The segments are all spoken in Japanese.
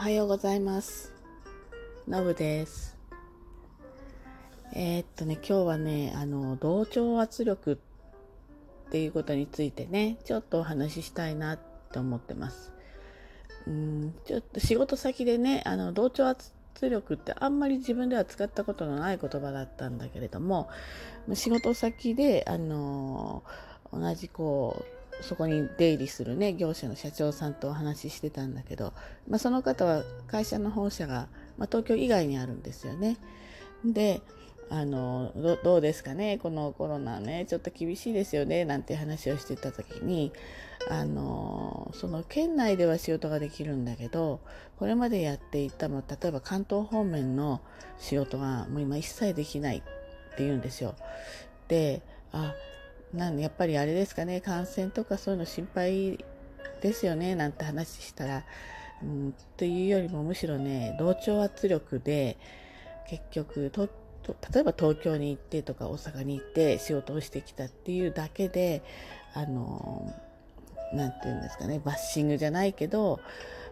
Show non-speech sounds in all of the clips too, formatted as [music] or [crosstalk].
おはようございます。のぶです。えーっとね、今日はね、あの、同調圧力っていうことについてね、ちょっとお話ししたいなと思ってます。うん、ちょっと仕事先でね、あの、同調圧力ってあんまり自分では使ったことのない言葉だったんだけれども、仕事先で、あの、同じこう、そこに出入りするね、業者の社長さんとお話ししてたんだけど、まあ、その方は会社の本社が、まあ、東京以外にあるんですよね。で、あのど、うですかね、このコロナね、ちょっと厳しいですよね、なんて話をしてた時に、あの、その県内では仕事ができるんだけど、これまでやっていた、まあ、例えば関東方面の仕事がもう今一切できないって言うんですよ。で、あ、なんやっぱりあれですかね、感染とかそういうの心配ですよね、なんて話したら、うん、というよりもむしろね、同調圧力で、結局と、例えば東京に行ってとか大阪に行って仕事をしてきたっていうだけで、あの、なんていうんですかね、バッシングじゃないけど、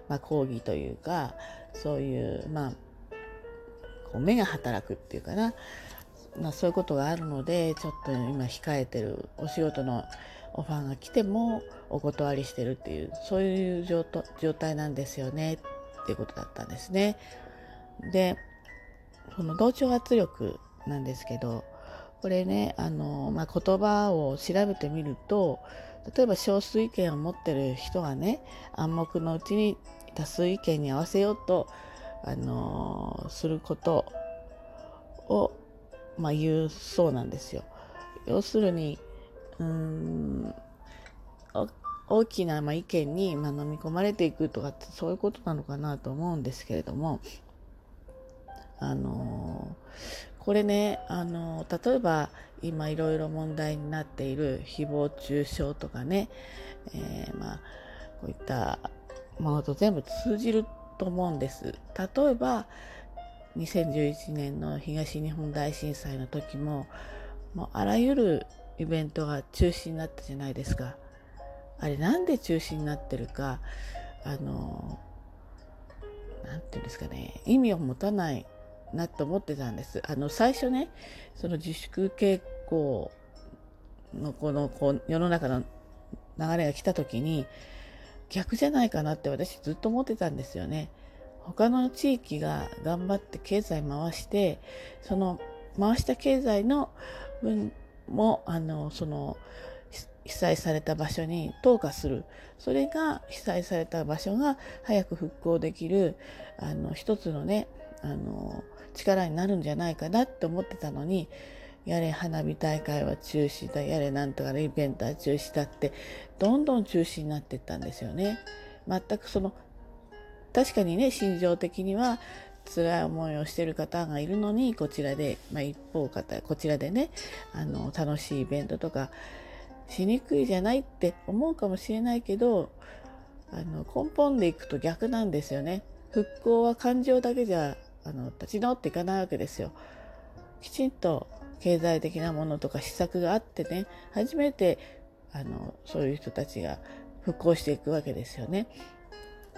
まあ抗議というか、そういう、まあ、こう目が働くっていうかな、まあ、そういうことがあるのでちょっと今控えてるお仕事のオファーが来てもお断りしてるっていうそういう状態なんですよねっていうことだったんですね。でこの同調圧力なんですけどこれねあの、まあ、言葉を調べてみると例えば少数意見を持ってる人がね暗黙のうちに多数意見に合わせようとあのすることをまあ、言うそうなんですよ。要するにうん大きなま意見にま飲み込まれていくとかってそういうことなのかなと思うんですけれどもあのこれねあの例えば今いろいろ問題になっている誹謗中傷とかね、えー、まあこういったものと全部通じると思うんです。例えば2011年の東日本大震災の時ももうあらゆるイベントが中止になったじゃないですか。あれなんで中止になってるかあのなんていうんですかね意味を持たないなと思ってたんです。あの最初ねその自粛傾向のこのこう世の中の流れが来た時に逆じゃないかなって私ずっと思ってたんですよね。他の地域が頑張って経済回してその回した経済の分もあのその被災された場所に投下するそれが被災された場所が早く復興できるあの一つのねあの力になるんじゃないかなって思ってたのにやれ花火大会は中止だやれなんとかのイベントは中止だってどんどん中止になっていったんですよね。全くその確かにね心情的には辛い思いをしてる方がいるのにこちらで、まあ、一方方こちらでねあの楽しいイベントとかしにくいじゃないって思うかもしれないけどあの根本でいくと逆なんですよね。復興は感情だけじゃあの立ち直っていかないわけですよ。きちんと経済的なものとか施策があってね初めてあのそういう人たちが復興していくわけですよね。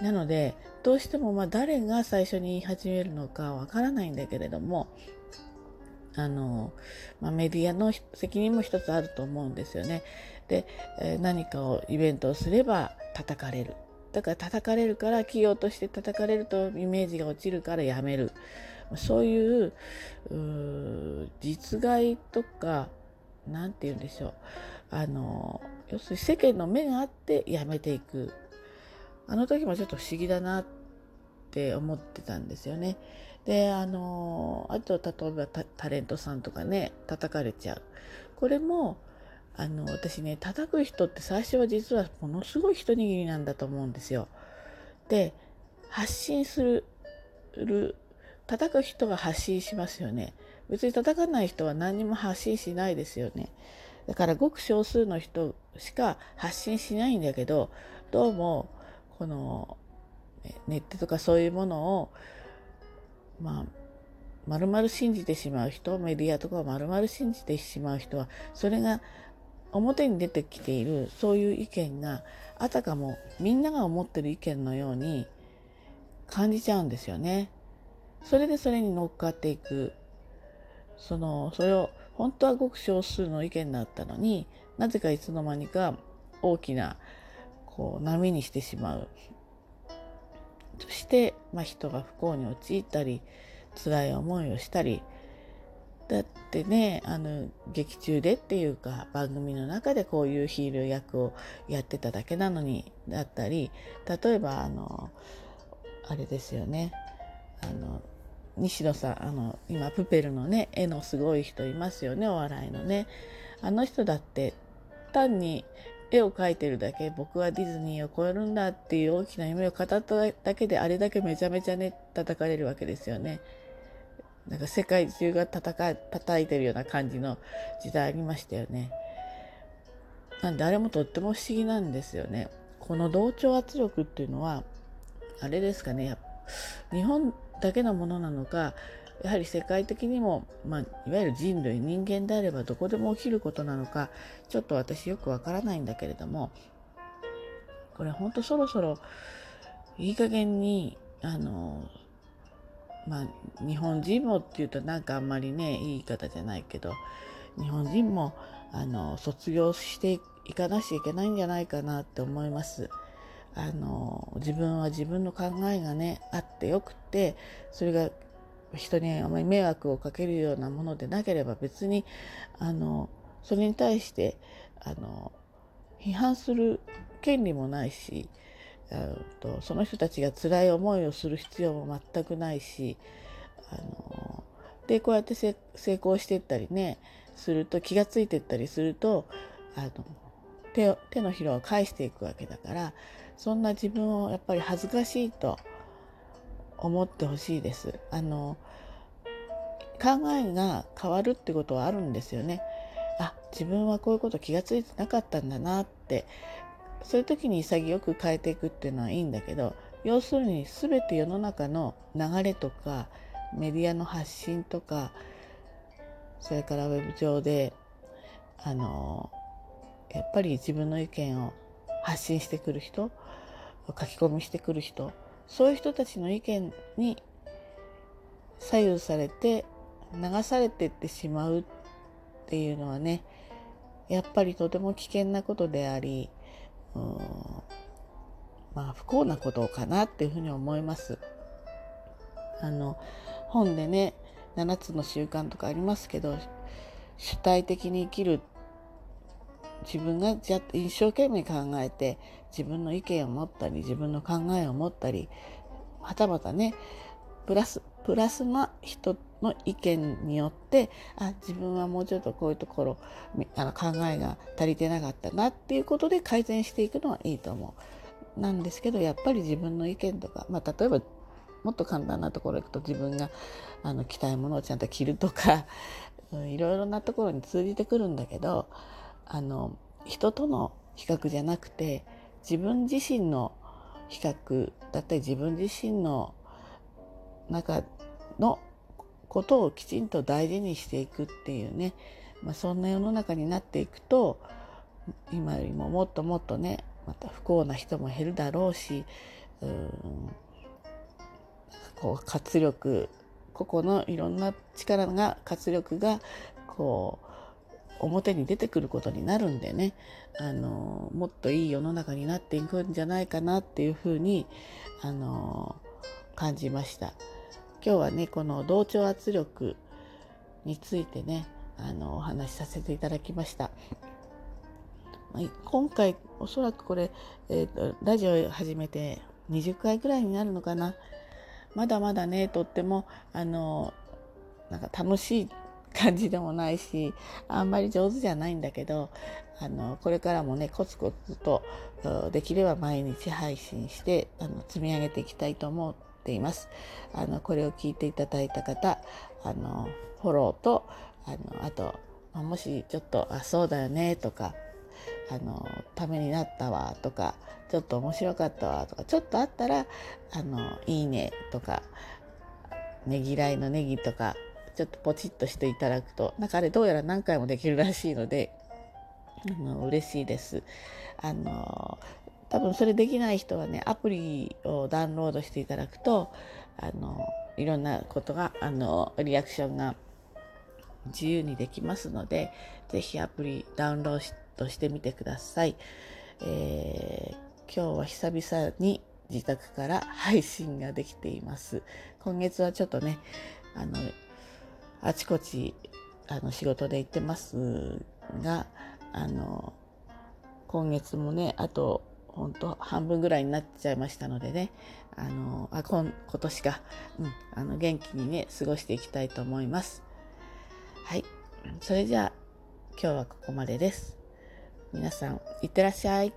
なのでどうしてもま誰が最初に言い始めるのかわからないんだけれどもあの、まあ、メディアの責任も一つあると思うんですよね。で、え、何かをイベントをすれば叩かれる。だから叩かれるから企業として叩かれるとイメージが落ちるからやめる。そういう実害とかなんて言うんでしょう。あの要するに世間の目があってやめていく。あの時もちょっと不思議だなって思ってたんですよね。で、あの、あと、例えばタレントさんとかね、叩かれちゃう。これも、あの、私ね、叩く人って最初は実はものすごい一握りなんだと思うんですよ。で、発信する、る叩く人が発信しますよね。別に叩かない人は何にも発信しないですよね。だからごく少数の人しか発信しないんだけど、どうも、このネットとかそういうものをまあ丸々信じてしまう人メディアとかを丸々信じてしまう人はそれが表に出てきているそういう意見があたかもみんなが思ってる意見のように感じちゃうんですよね。それでそれに乗っかっていく。その、それを、本当はごく少数の意見だったのになぜかいつの間にか大きなこう波にしてしまう。そして、まあ、人が不幸に陥ったり辛い思いをしたり。だってねあの劇中でっていうか番組の中でこういうヒール役をやってただけなのにだったり例えばあのあれですよね。あの西野さんあの今プペルのね絵のすごい人いますよねお笑いのね。あの人だって単に絵を描いてるだけ僕はディズニーを超えるんだっていう大きな夢を語っただけであれだけめちゃめちゃね叩かれるわけですよね。なんか世界中が叩か叩いてるような感じの時代ありましたよね。なんであれもとっても不思議なんですよね。この同調圧力っていうのはあれですかね日本だけのものなのかやはり世界的にも、まあ、いわゆる人類人間であればどこでも起きることなのかちょっと私よくわからないんだけれどもこれほんとそろそろいい加減にあのまあ日本人もっていうとなんかあんまりねいい言い方じゃないけど日本人もあの卒業していかなきゃいけないんじゃないかなって思います。あの自分は自分の考えがねあってよくてそれが人にあまり迷惑をかけるようなものでなければ別にあのそれに対してあの批判する権利もないしとその人たちが辛い思いをする必要も全くないしあのでこうやって成功していったりねすると気が付いていったりするとあの手手のひらを返していくわけだからそんな自分をやっぱり恥ずかしいと思ってほしいです。あの考えが変わるってことはあるんですよね。あ自分はこういうこと気が付いてなかったんだなってそういう時に潔く変えていくっていうのはいいんだけど要するに全て世の中の流れとかメディアの発信とかそれからウェブ上であのやっぱり自分の意見を発信してくる人書き込みしてくる人そういう人たちの意見に左右されて流されてってしまうっていうのはねやっぱりとても危険なことでありうんまあ不幸なことかなっていうふうに思います。あの本でね7つの習慣とかありますけど主体的に生きる自分がじゃ一生懸命考えて自分の意見を持ったり自分の考えを持ったりはたまたねプラスプラスな人の意見によってあ自分はもうちょっとこういうところあの考えが足りてなかったなっていうことで改善していくのはいいと思う。なんですけどやっぱり自分の意見とか、まあ、例えばもっと簡単なところ行くと自分があの着たいものをちゃんと着るとか [laughs] いろいろなところに通じてくるんだけどあの人との比較じゃなくて自分自身の比較だったり自分自身の中のことをきちんと大事にしていくっていうね、まあ、そんな世の中になっていくと今よりももっともっとねまた不幸な人も減るだろうしうんこう活力個々のいろんな力が活力がこう表に出てくることになるんでねあのもっといい世の中になっていくんじゃないかなっていうふうにあの感じました。今日はねこの同調圧力についてねあのお話しさせていただきました。今回おそらくこれ、えーと、ラジオ始めて20回ぐらいになるのかなまだまだねとってもあのなんか楽しい感じでもないしあんまり上手じゃないんだけどあのこれからもねコツコツとできれば毎日配信してあの積み上げていきたいと思っています。あのこれを聞いていただいた方あのフォローとあのあともしちょっと「あそうだよね」とかあのためになったわとかちょっと面白かったわとかちょっとあったらあのいいねとかねぎらいのネギとかちょっとポチッとしていただくとなんかあれどうやら何回もできるらしいのであの嬉しいです。あの多分それできない人はねアプリをダウンロードしていただくとあのいろんなことがあのリアクションが自由にできますので是非アプリダウンロードしてみてください、えー、今日は久々に自宅から配信ができています今月はちょっとねあのあちこちあの仕事で行ってますがあの今月もねあと本当半分ぐらいになっちゃいましたのでねあのあ今今年か、うん、あの元気にね過ごしていきたいと思います。はい。それじゃあ今日はここまでです。皆さんいってらっしゃい。